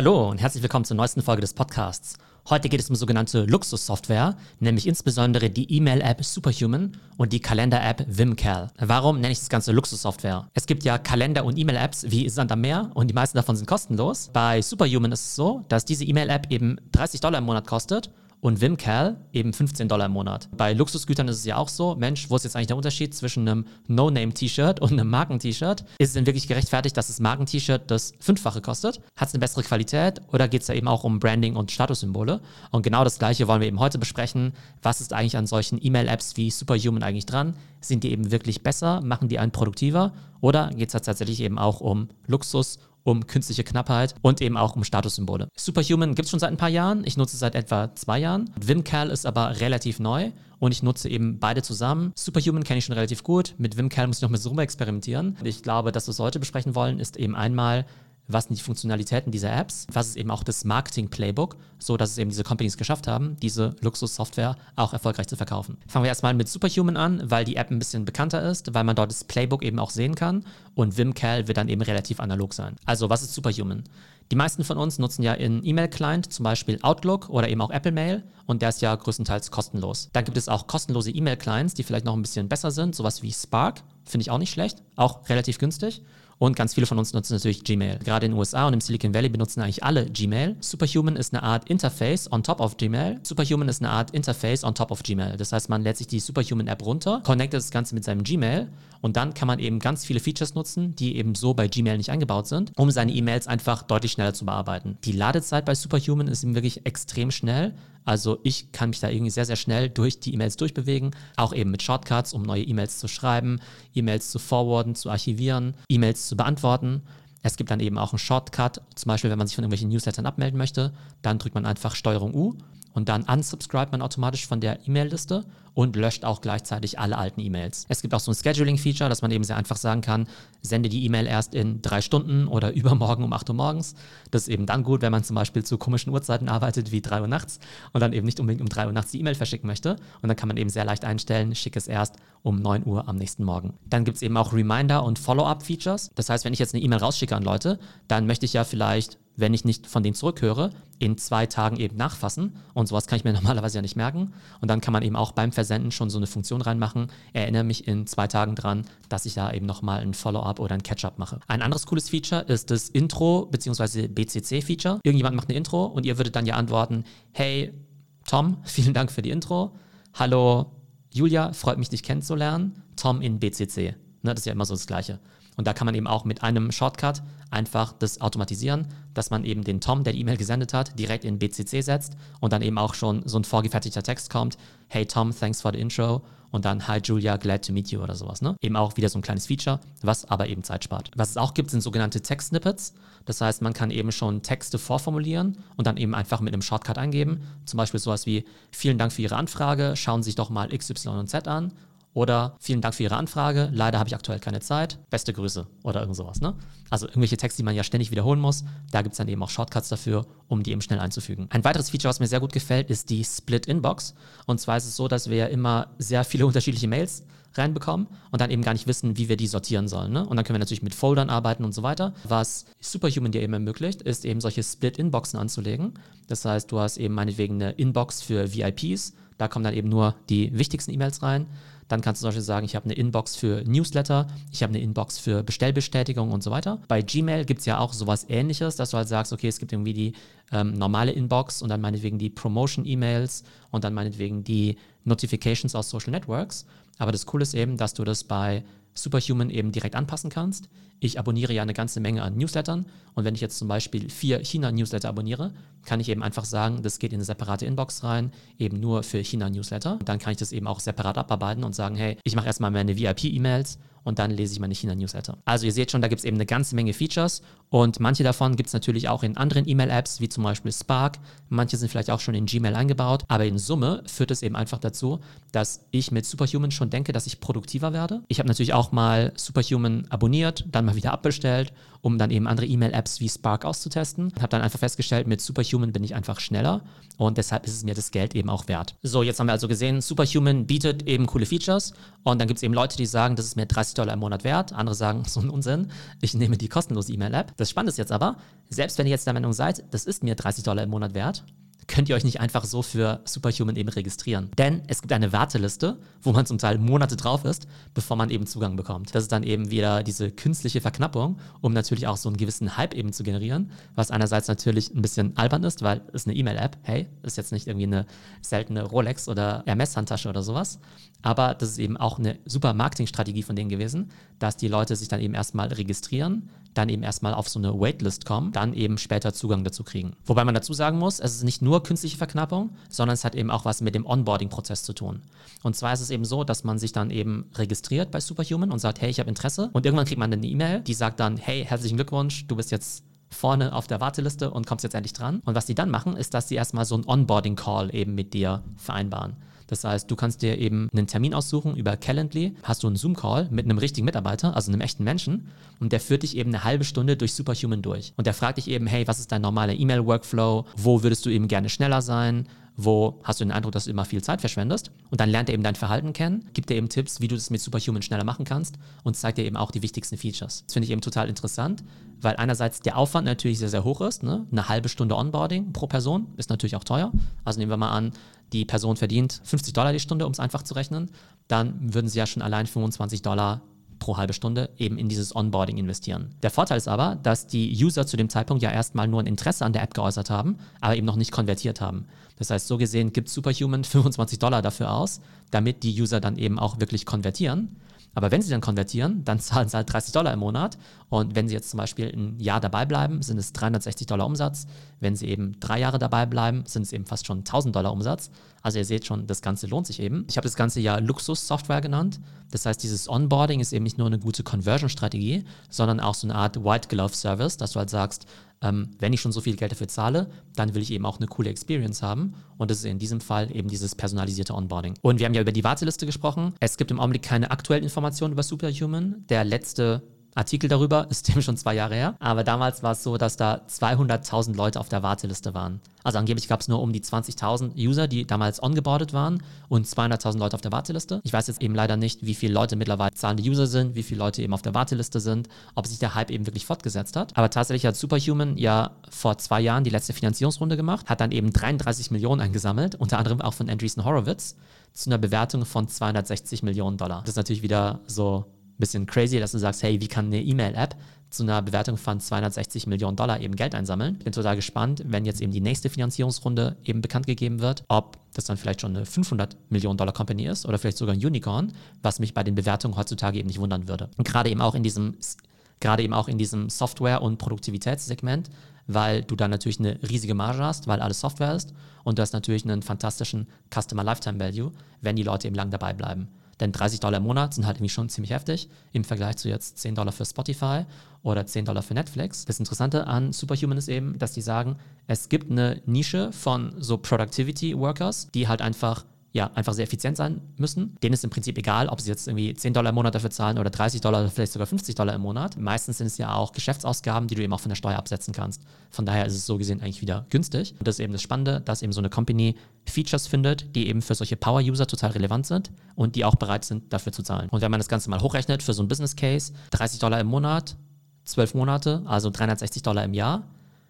Hallo und herzlich willkommen zur neuesten Folge des Podcasts. Heute geht es um sogenannte Luxussoftware, nämlich insbesondere die E-Mail-App Superhuman und die Kalender-App Vimcal. Warum nenne ich das Ganze Luxussoftware? Es gibt ja Kalender- und E-Mail-Apps wie Sand am Meer und die meisten davon sind kostenlos. Bei Superhuman ist es so, dass diese E-Mail-App eben 30 Dollar im Monat kostet und Vimcal eben 15 Dollar im Monat. Bei Luxusgütern ist es ja auch so, Mensch, wo ist jetzt eigentlich der Unterschied zwischen einem No-Name-T-Shirt und einem Marken-T-Shirt? Ist es denn wirklich gerechtfertigt, dass das Marken-T-Shirt das Fünffache kostet? Hat es eine bessere Qualität oder geht es ja eben auch um Branding und Statussymbole? Und genau das Gleiche wollen wir eben heute besprechen. Was ist eigentlich an solchen E-Mail-Apps wie Superhuman eigentlich dran? Sind die eben wirklich besser? Machen die einen produktiver? Oder geht es tatsächlich eben auch um Luxus um künstliche Knappheit und eben auch um Statussymbole. Superhuman gibt es schon seit ein paar Jahren. Ich nutze es seit etwa zwei Jahren. Vimcal ist aber relativ neu und ich nutze eben beide zusammen. Superhuman kenne ich schon relativ gut. Mit Vimcal muss ich noch mit Zoom experimentieren. Ich glaube, dass wir es heute besprechen wollen, ist eben einmal was sind die Funktionalitäten dieser Apps, was ist eben auch das Marketing-Playbook, so dass es eben diese Companies geschafft haben, diese Luxussoftware auch erfolgreich zu verkaufen. Fangen wir erstmal mit Superhuman an, weil die App ein bisschen bekannter ist, weil man dort das Playbook eben auch sehen kann und Vimcal wird dann eben relativ analog sein. Also was ist Superhuman? Die meisten von uns nutzen ja in E-Mail-Client zum Beispiel Outlook oder eben auch Apple Mail und der ist ja größtenteils kostenlos. Dann gibt es auch kostenlose E-Mail-Clients, die vielleicht noch ein bisschen besser sind, sowas wie Spark, finde ich auch nicht schlecht, auch relativ günstig. Und ganz viele von uns nutzen natürlich Gmail. Gerade in den USA und im Silicon Valley benutzen eigentlich alle Gmail. Superhuman ist eine Art Interface on top of Gmail. Superhuman ist eine Art Interface on top of Gmail. Das heißt, man lädt sich die Superhuman App runter, connectet das Ganze mit seinem Gmail und dann kann man eben ganz viele Features nutzen, die eben so bei Gmail nicht eingebaut sind, um seine E-Mails einfach deutlich schneller zu bearbeiten. Die Ladezeit bei Superhuman ist eben wirklich extrem schnell. Also ich kann mich da irgendwie sehr, sehr schnell durch die E-Mails durchbewegen, auch eben mit Shortcuts, um neue E-Mails zu schreiben, E-Mails zu forwarden, zu archivieren, E-Mails zu beantworten. Es gibt dann eben auch einen Shortcut, zum Beispiel wenn man sich von irgendwelchen Newslettern abmelden möchte, dann drückt man einfach Steuerung U und dann unsubscribt man automatisch von der E-Mail-Liste und löscht auch gleichzeitig alle alten E-Mails. Es gibt auch so ein Scheduling-Feature, dass man eben sehr einfach sagen kann, sende die E-Mail erst in drei Stunden oder übermorgen um 8 Uhr morgens. Das ist eben dann gut, wenn man zum Beispiel zu komischen Uhrzeiten arbeitet wie 3 Uhr nachts und dann eben nicht unbedingt um 3 Uhr nachts die E-Mail verschicken möchte. Und dann kann man eben sehr leicht einstellen, schicke es erst um 9 Uhr am nächsten Morgen. Dann gibt es eben auch Reminder- und Follow-up-Features. Das heißt, wenn ich jetzt eine E-Mail rausschicke an Leute, dann möchte ich ja vielleicht wenn ich nicht von denen zurückhöre, in zwei Tagen eben nachfassen. Und sowas kann ich mir normalerweise ja nicht merken. Und dann kann man eben auch beim Versenden schon so eine Funktion reinmachen. Erinnere mich in zwei Tagen dran, dass ich da eben nochmal ein Follow-up oder ein Catch-up mache. Ein anderes cooles Feature ist das Intro- bzw. BCC-Feature. Irgendjemand macht eine Intro und ihr würdet dann ja antworten, hey Tom, vielen Dank für die Intro. Hallo Julia, freut mich, dich kennenzulernen. Tom in BCC. Ne, das ist ja immer so das Gleiche. Und da kann man eben auch mit einem Shortcut einfach das automatisieren, dass man eben den Tom, der die E-Mail gesendet hat, direkt in BCC setzt und dann eben auch schon so ein vorgefertigter Text kommt. Hey Tom, thanks for the intro. Und dann Hi Julia, glad to meet you oder sowas. Ne? Eben auch wieder so ein kleines Feature, was aber eben Zeit spart. Was es auch gibt, sind sogenannte Text-Snippets. Das heißt, man kann eben schon Texte vorformulieren und dann eben einfach mit einem Shortcut eingeben. Zum Beispiel sowas wie Vielen Dank für Ihre Anfrage, schauen Sie sich doch mal X, Y und Z an oder vielen Dank für Ihre Anfrage. Leider habe ich aktuell keine Zeit. Beste Grüße oder irgend sowas. Ne? Also irgendwelche Texte, die man ja ständig wiederholen muss. Da gibt es dann eben auch Shortcuts dafür, um die eben schnell einzufügen. Ein weiteres Feature, was mir sehr gut gefällt, ist die Split Inbox. Und zwar ist es so, dass wir ja immer sehr viele unterschiedliche Mails reinbekommen und dann eben gar nicht wissen, wie wir die sortieren sollen. Ne? Und dann können wir natürlich mit Foldern arbeiten und so weiter. Was Superhuman dir eben ermöglicht, ist eben solche Split-Inboxen anzulegen. Das heißt, du hast eben meinetwegen eine Inbox für VIPs. Da kommen dann eben nur die wichtigsten E-Mails rein. Dann kannst du zum Beispiel sagen, ich habe eine Inbox für Newsletter, ich habe eine Inbox für Bestellbestätigung und so weiter. Bei Gmail gibt es ja auch sowas ähnliches, dass du halt sagst, okay, es gibt irgendwie die ähm, normale Inbox und dann meinetwegen die Promotion-E-Mails und dann meinetwegen die Notifications aus Social Networks. Aber das Coole ist eben, dass du das bei Superhuman eben direkt anpassen kannst. Ich abonniere ja eine ganze Menge an Newslettern und wenn ich jetzt zum Beispiel vier China-Newsletter abonniere, kann ich eben einfach sagen, das geht in eine separate Inbox rein, eben nur für China-Newsletter. Dann kann ich das eben auch separat abarbeiten und sagen, hey, ich mache erstmal meine VIP-E-Mails und dann lese ich meine China-Newsletter. Also ihr seht schon, da gibt es eben eine ganze Menge Features und manche davon gibt es natürlich auch in anderen E-Mail-Apps, wie zum Beispiel Spark. Manche sind vielleicht auch schon in Gmail eingebaut, aber in Summe führt es eben einfach dazu, dass ich mit Superhuman schon denke, dass ich produktiver werde. Ich habe natürlich auch mal Superhuman abonniert, dann mal wieder abbestellt um dann eben andere E-Mail-Apps wie Spark auszutesten. Habe dann einfach festgestellt, mit Superhuman bin ich einfach schneller und deshalb ist es mir das Geld eben auch wert. So, jetzt haben wir also gesehen, Superhuman bietet eben coole Features und dann gibt es eben Leute, die sagen, das ist mir 30 Dollar im Monat wert. Andere sagen, so ein Unsinn, ich nehme die kostenlose E-Mail-App. Das Spannende ist jetzt aber, selbst wenn ihr jetzt der Meinung seid, das ist mir 30 Dollar im Monat wert, könnt ihr euch nicht einfach so für Superhuman eben registrieren. Denn es gibt eine Warteliste, wo man zum Teil Monate drauf ist, bevor man eben Zugang bekommt. Das ist dann eben wieder diese künstliche Verknappung, um natürlich auch so einen gewissen Hype eben zu generieren, was einerseits natürlich ein bisschen albern ist, weil es eine E-Mail-App, hey, ist jetzt nicht irgendwie eine seltene Rolex oder Hermes-Handtasche oder sowas. Aber das ist eben auch eine super Marketingstrategie von denen gewesen, dass die Leute sich dann eben erstmal registrieren, dann eben erstmal auf so eine Waitlist kommen, dann eben später Zugang dazu kriegen. Wobei man dazu sagen muss, es ist nicht nur künstliche Verknappung, sondern es hat eben auch was mit dem Onboarding-Prozess zu tun. Und zwar ist es eben so, dass man sich dann eben registriert bei Superhuman und sagt, hey, ich habe Interesse. Und irgendwann kriegt man eine E-Mail, die sagt dann, hey, herzlichen Glückwunsch, du bist jetzt vorne auf der Warteliste und kommst jetzt endlich dran. Und was die dann machen, ist, dass sie erstmal so einen Onboarding-Call eben mit dir vereinbaren. Das heißt, du kannst dir eben einen Termin aussuchen über Calendly, hast du einen Zoom-Call mit einem richtigen Mitarbeiter, also einem echten Menschen, und der führt dich eben eine halbe Stunde durch Superhuman durch. Und der fragt dich eben, hey, was ist dein normaler E-Mail-Workflow? Wo würdest du eben gerne schneller sein? wo hast du den Eindruck, dass du immer viel Zeit verschwendest. Und dann lernt er eben dein Verhalten kennen, gibt dir eben Tipps, wie du das mit Superhuman schneller machen kannst und zeigt dir eben auch die wichtigsten Features. Das finde ich eben total interessant, weil einerseits der Aufwand natürlich sehr, sehr hoch ist. Ne? Eine halbe Stunde Onboarding pro Person ist natürlich auch teuer. Also nehmen wir mal an, die Person verdient 50 Dollar die Stunde, um es einfach zu rechnen, dann würden sie ja schon allein 25 Dollar pro halbe Stunde eben in dieses Onboarding investieren. Der Vorteil ist aber, dass die User zu dem Zeitpunkt ja erstmal nur ein Interesse an der App geäußert haben, aber eben noch nicht konvertiert haben. Das heißt, so gesehen gibt Superhuman 25 Dollar dafür aus, damit die User dann eben auch wirklich konvertieren. Aber wenn sie dann konvertieren, dann zahlen sie halt 30 Dollar im Monat. Und wenn sie jetzt zum Beispiel ein Jahr dabei bleiben, sind es 360 Dollar Umsatz. Wenn sie eben drei Jahre dabei bleiben, sind es eben fast schon 1000 Dollar Umsatz. Also ihr seht schon, das Ganze lohnt sich eben. Ich habe das Ganze ja Luxus-Software genannt. Das heißt, dieses Onboarding ist eben nicht nur eine gute Conversion-Strategie, sondern auch so eine Art White-Glove-Service, dass du halt sagst, ähm, wenn ich schon so viel Geld dafür zahle, dann will ich eben auch eine coole Experience haben. Und das ist in diesem Fall eben dieses personalisierte Onboarding. Und wir haben ja über die Warteliste gesprochen. Es gibt im Augenblick keine aktuellen Informationen über Superhuman. Der letzte Artikel darüber, ist dem schon zwei Jahre her. Aber damals war es so, dass da 200.000 Leute auf der Warteliste waren. Also angeblich gab es nur um die 20.000 User, die damals ongeboardet waren und 200.000 Leute auf der Warteliste. Ich weiß jetzt eben leider nicht, wie viele Leute mittlerweile zahlende User sind, wie viele Leute eben auf der Warteliste sind, ob sich der Hype eben wirklich fortgesetzt hat. Aber tatsächlich hat Superhuman ja vor zwei Jahren die letzte Finanzierungsrunde gemacht, hat dann eben 33 Millionen eingesammelt, unter anderem auch von Andreessen Horowitz, zu einer Bewertung von 260 Millionen Dollar. Das ist natürlich wieder so bisschen crazy, dass du sagst, hey, wie kann eine E-Mail-App zu einer Bewertung von 260 Millionen Dollar eben Geld einsammeln. Bin total gespannt, wenn jetzt eben die nächste Finanzierungsrunde eben bekannt gegeben wird, ob das dann vielleicht schon eine 500 Millionen Dollar Company ist oder vielleicht sogar ein Unicorn, was mich bei den Bewertungen heutzutage eben nicht wundern würde. Und gerade eben auch in diesem gerade eben auch in diesem Software- und Produktivitätssegment, weil du da natürlich eine riesige Marge hast, weil alles Software ist und du hast natürlich einen fantastischen Customer Lifetime Value, wenn die Leute eben lang dabei bleiben. Denn 30 Dollar im Monat sind halt irgendwie schon ziemlich heftig im Vergleich zu jetzt 10 Dollar für Spotify oder 10 Dollar für Netflix. Das Interessante an Superhuman ist eben, dass die sagen, es gibt eine Nische von so Productivity Workers, die halt einfach ja, einfach sehr effizient sein müssen. Denen ist im Prinzip egal, ob sie jetzt irgendwie 10 Dollar im Monat dafür zahlen oder 30 Dollar oder vielleicht sogar 50 Dollar im Monat. Meistens sind es ja auch Geschäftsausgaben, die du eben auch von der Steuer absetzen kannst. Von daher ist es so gesehen eigentlich wieder günstig. Und das ist eben das Spannende, dass eben so eine Company Features findet, die eben für solche Power-User total relevant sind und die auch bereit sind, dafür zu zahlen. Und wenn man das Ganze mal hochrechnet für so ein Business Case, 30 Dollar im Monat, 12 Monate, also 360 Dollar im Jahr,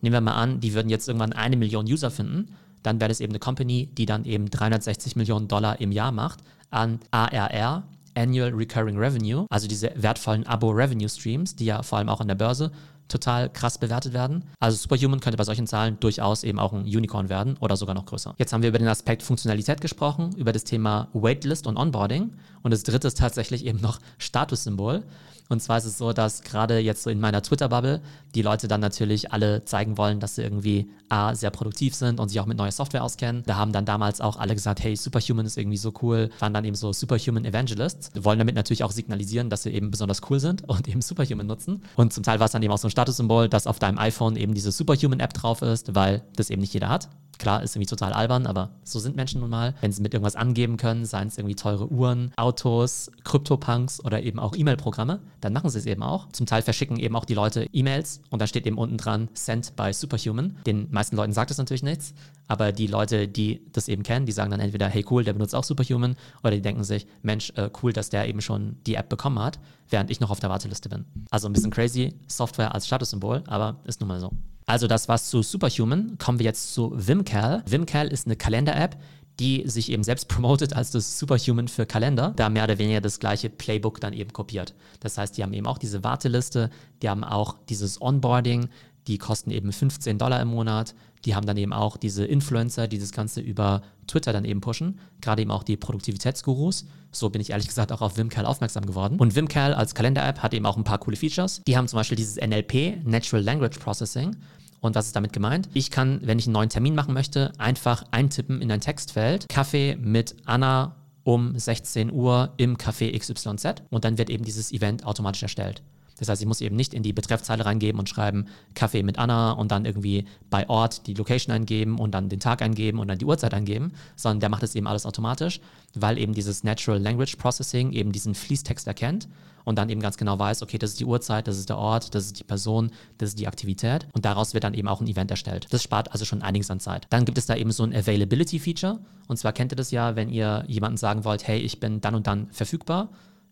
nehmen wir mal an, die würden jetzt irgendwann eine Million User finden dann wäre das eben eine Company, die dann eben 360 Millionen Dollar im Jahr macht an ARR, Annual Recurring Revenue, also diese wertvollen Abo-Revenue-Streams, die ja vor allem auch an der Börse total krass bewertet werden. Also Superhuman könnte bei solchen Zahlen durchaus eben auch ein Unicorn werden oder sogar noch größer. Jetzt haben wir über den Aspekt Funktionalität gesprochen, über das Thema Waitlist und Onboarding und das dritte ist tatsächlich eben noch Statussymbol. Und zwar ist es so, dass gerade jetzt so in meiner Twitter-Bubble die Leute dann natürlich alle zeigen wollen, dass sie irgendwie A, sehr produktiv sind und sich auch mit neuer Software auskennen. Da haben dann damals auch alle gesagt, hey, Superhuman ist irgendwie so cool, waren dann eben so Superhuman Evangelists, wollen damit natürlich auch signalisieren, dass sie eben besonders cool sind und eben Superhuman nutzen. Und zum Teil war es dann eben auch so ein Statussymbol, dass auf deinem iPhone eben diese Superhuman-App drauf ist, weil das eben nicht jeder hat. Klar, ist irgendwie total albern, aber so sind Menschen nun mal. Wenn sie mit irgendwas angeben können, seien es irgendwie teure Uhren, Autos, Krypto-Punks oder eben auch E-Mail-Programme, dann machen sie es eben auch. Zum Teil verschicken eben auch die Leute E-Mails und da steht eben unten dran Sent by Superhuman. Den meisten Leuten sagt das natürlich nichts, aber die Leute, die das eben kennen, die sagen dann entweder, hey cool, der benutzt auch Superhuman oder die denken sich, Mensch, äh, cool, dass der eben schon die App bekommen hat, während ich noch auf der Warteliste bin. Also ein bisschen crazy, Software als Statussymbol, aber ist nun mal so. Also das war's zu Superhuman. Kommen wir jetzt zu Vimcal. Vimcal ist eine Kalender-App, die sich eben selbst promotet als das Superhuman für Kalender, da mehr oder weniger das gleiche Playbook dann eben kopiert. Das heißt, die haben eben auch diese Warteliste, die haben auch dieses Onboarding, die kosten eben 15 Dollar im Monat. Die haben dann eben auch diese Influencer, die das Ganze über Twitter dann eben pushen. Gerade eben auch die Produktivitätsgurus. So bin ich ehrlich gesagt auch auf Wimcal aufmerksam geworden. Und Wimcal als Kalender-App hat eben auch ein paar coole Features. Die haben zum Beispiel dieses NLP, Natural Language Processing. Und was ist damit gemeint? Ich kann, wenn ich einen neuen Termin machen möchte, einfach eintippen in ein Textfeld, Kaffee mit Anna um 16 Uhr im Café XYZ und dann wird eben dieses Event automatisch erstellt. Das heißt, ich muss eben nicht in die Betreffzeile reingeben und schreiben Kaffee mit Anna und dann irgendwie bei Ort die Location eingeben und dann den Tag eingeben und dann die Uhrzeit eingeben, sondern der macht es eben alles automatisch, weil eben dieses Natural Language Processing eben diesen Fließtext erkennt und dann eben ganz genau weiß, okay, das ist die Uhrzeit, das ist der Ort, das ist die Person, das ist die Aktivität und daraus wird dann eben auch ein Event erstellt. Das spart also schon einiges an Zeit. Dann gibt es da eben so ein Availability-Feature und zwar kennt ihr das ja, wenn ihr jemandem sagen wollt, hey, ich bin dann und dann verfügbar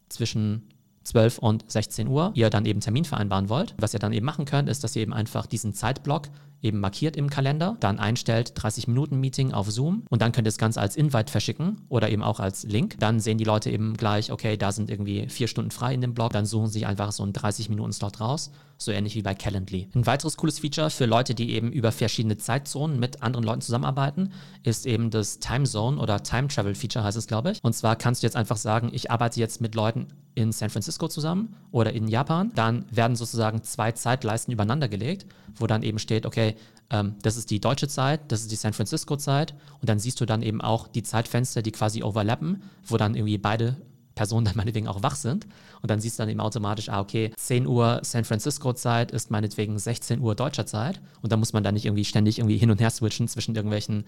zwischen 12 und 16 Uhr ihr dann eben Termin vereinbaren wollt. Was ihr dann eben machen könnt, ist, dass ihr eben einfach diesen Zeitblock eben markiert im Kalender, dann einstellt 30 Minuten Meeting auf Zoom und dann könnt ihr das Ganze als Invite verschicken oder eben auch als Link. Dann sehen die Leute eben gleich, okay, da sind irgendwie vier Stunden frei in dem Blog, dann suchen sie einfach so einen 30 Minuten Slot raus, so ähnlich wie bei Calendly. Ein weiteres cooles Feature für Leute, die eben über verschiedene Zeitzonen mit anderen Leuten zusammenarbeiten, ist eben das Time Zone oder Time Travel Feature heißt es, glaube ich. Und zwar kannst du jetzt einfach sagen, ich arbeite jetzt mit Leuten in San Francisco zusammen oder in Japan. Dann werden sozusagen zwei Zeitleisten übereinander gelegt, wo dann eben steht, okay, ähm, das ist die deutsche Zeit, das ist die San Francisco Zeit und dann siehst du dann eben auch die Zeitfenster, die quasi overlappen, wo dann irgendwie beide Personen dann meinetwegen auch wach sind. Und dann siehst du dann eben automatisch, ah, okay, 10 Uhr San Francisco Zeit ist meinetwegen 16 Uhr deutscher Zeit. Und dann muss man dann nicht irgendwie ständig irgendwie hin und her switchen zwischen irgendwelchen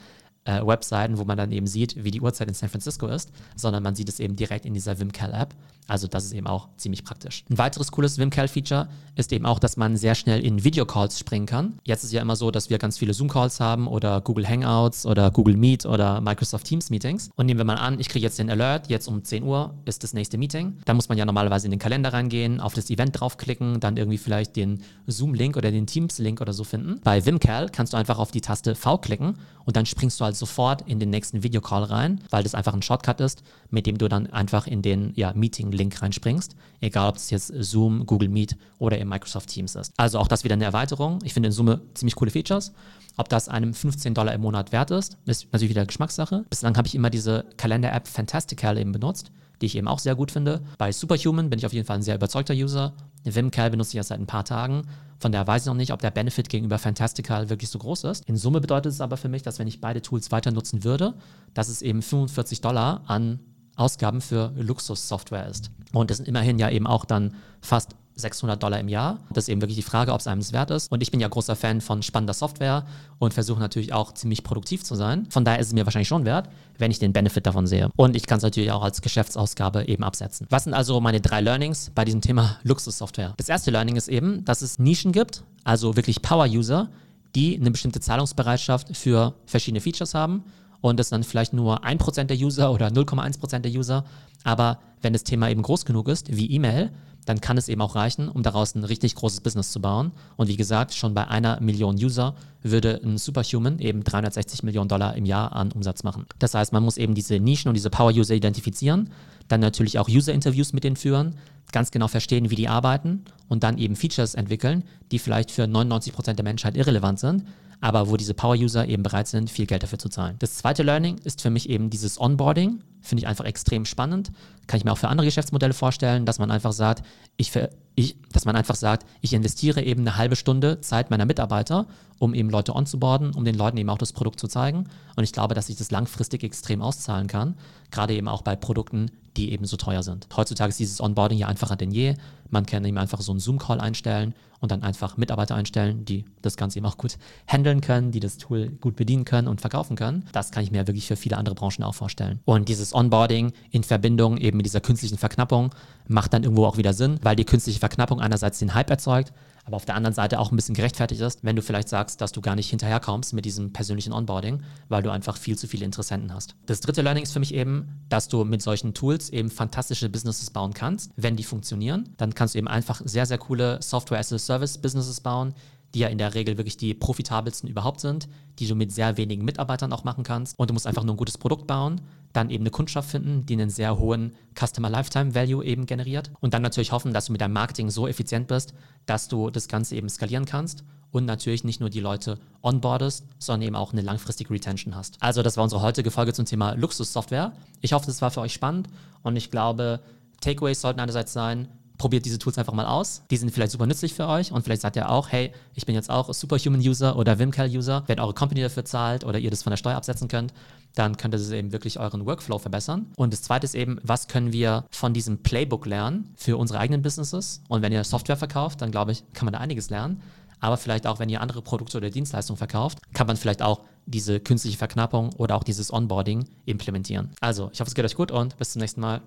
äh, Webseiten, wo man dann eben sieht, wie die Uhrzeit in San Francisco ist, sondern man sieht es eben direkt in dieser Wimcal-App. Also das ist eben auch ziemlich praktisch. Ein weiteres cooles Wimcal-Feature ist eben auch, dass man sehr schnell in Videocalls springen kann. Jetzt ist ja immer so, dass wir ganz viele Zoom-Calls haben oder Google Hangouts oder Google Meet oder Microsoft Teams-Meetings. Und nehmen wir mal an, ich kriege jetzt den Alert, jetzt um 10 Uhr ist das nächste Meeting. Da muss man ja normalerweise in den Kalender reingehen, auf das Event draufklicken, dann irgendwie vielleicht den Zoom-Link oder den Teams-Link oder so finden. Bei Wimcal kannst du einfach auf die Taste V klicken und dann springst du halt sofort in den nächsten Videocall rein, weil das einfach ein Shortcut ist, mit dem du dann einfach in den ja, Meeting-Link reinspringst, egal ob es jetzt Zoom, Google Meet oder eben Microsoft Teams ist. Also auch das wieder eine Erweiterung. Ich finde in Summe ziemlich coole Features. Ob das einem 15 Dollar im Monat wert ist, ist natürlich wieder Geschmackssache. Bislang habe ich immer diese Kalender-App Fantastical eben benutzt die ich eben auch sehr gut finde. Bei Superhuman bin ich auf jeden Fall ein sehr überzeugter User. Vimcal benutze ich ja seit ein paar Tagen. Von daher weiß ich noch nicht, ob der Benefit gegenüber Fantastical wirklich so groß ist. In Summe bedeutet es aber für mich, dass wenn ich beide Tools weiter nutzen würde, dass es eben 45 Dollar an Ausgaben für Luxussoftware ist. Und das sind immerhin ja eben auch dann fast 600 Dollar im Jahr. Das ist eben wirklich die Frage, ob es einem es wert ist. Und ich bin ja großer Fan von spannender Software und versuche natürlich auch ziemlich produktiv zu sein. Von daher ist es mir wahrscheinlich schon wert, wenn ich den Benefit davon sehe. Und ich kann es natürlich auch als Geschäftsausgabe eben absetzen. Was sind also meine drei Learnings bei diesem Thema Luxussoftware? Das erste Learning ist eben, dass es Nischen gibt, also wirklich Power-User, die eine bestimmte Zahlungsbereitschaft für verschiedene Features haben und das dann vielleicht nur 1% der User oder 0,1% der User. Aber wenn das Thema eben groß genug ist, wie E-Mail, dann kann es eben auch reichen, um daraus ein richtig großes Business zu bauen. Und wie gesagt, schon bei einer Million User würde ein Superhuman eben 360 Millionen Dollar im Jahr an Umsatz machen. Das heißt, man muss eben diese Nischen und diese Power-User identifizieren, dann natürlich auch User-Interviews mit denen führen, ganz genau verstehen, wie die arbeiten und dann eben Features entwickeln, die vielleicht für 99 Prozent der Menschheit irrelevant sind, aber wo diese Power-User eben bereit sind, viel Geld dafür zu zahlen. Das zweite Learning ist für mich eben dieses Onboarding. Finde ich einfach extrem spannend. Kann ich mir auch für andere Geschäftsmodelle vorstellen, dass man einfach sagt, ich, ich, dass man einfach sagt, ich investiere eben eine halbe Stunde Zeit meiner Mitarbeiter, um eben Leute onzuboarden, um den Leuten eben auch das Produkt zu zeigen. Und ich glaube, dass sich das langfristig extrem auszahlen kann. Gerade eben auch bei Produkten, die eben so teuer sind. Heutzutage ist dieses Onboarding ja einfacher denn je. Man kann eben einfach so einen Zoom-Call einstellen und dann einfach Mitarbeiter einstellen, die das Ganze eben auch gut handeln können, die das Tool gut bedienen können und verkaufen können. Das kann ich mir wirklich für viele andere Branchen auch vorstellen. Und dieses Onboarding in Verbindung eben mit dieser künstlichen Verknappung macht dann irgendwo auch wieder Sinn, weil die künstliche Verknappung einerseits den Hype erzeugt, aber auf der anderen Seite auch ein bisschen gerechtfertigt ist, wenn du vielleicht sagst, dass du gar nicht hinterherkommst mit diesem persönlichen Onboarding, weil du einfach viel zu viele Interessenten hast. Das dritte Learning ist für mich eben, dass du mit solchen Tools eben fantastische Businesses bauen kannst. Wenn die funktionieren, dann kannst du eben einfach sehr, sehr coole Software-as-a-Service-Businesses bauen, die ja in der Regel wirklich die profitabelsten überhaupt sind, die du mit sehr wenigen Mitarbeitern auch machen kannst. Und du musst einfach nur ein gutes Produkt bauen, dann eben eine Kundschaft finden, die einen sehr hohen Customer Lifetime Value eben generiert. Und dann natürlich hoffen, dass du mit deinem Marketing so effizient bist, dass du das Ganze eben skalieren kannst und natürlich nicht nur die Leute onboardest, sondern eben auch eine langfristige Retention hast. Also das war unsere heutige Folge zum Thema Luxussoftware. Ich hoffe, das war für euch spannend und ich glaube, Takeaways sollten einerseits sein, probiert diese Tools einfach mal aus. Die sind vielleicht super nützlich für euch und vielleicht sagt ihr auch, hey, ich bin jetzt auch Superhuman-User oder Vimcal-User. Wenn eure Company dafür zahlt oder ihr das von der Steuer absetzen könnt, dann könnte es eben wirklich euren Workflow verbessern. Und das zweite ist eben, was können wir von diesem Playbook lernen für unsere eigenen Businesses? Und wenn ihr Software verkauft, dann glaube ich, kann man da einiges lernen. Aber vielleicht auch, wenn ihr andere Produkte oder Dienstleistungen verkauft, kann man vielleicht auch diese künstliche Verknappung oder auch dieses Onboarding implementieren. Also, ich hoffe, es geht euch gut und bis zum nächsten Mal.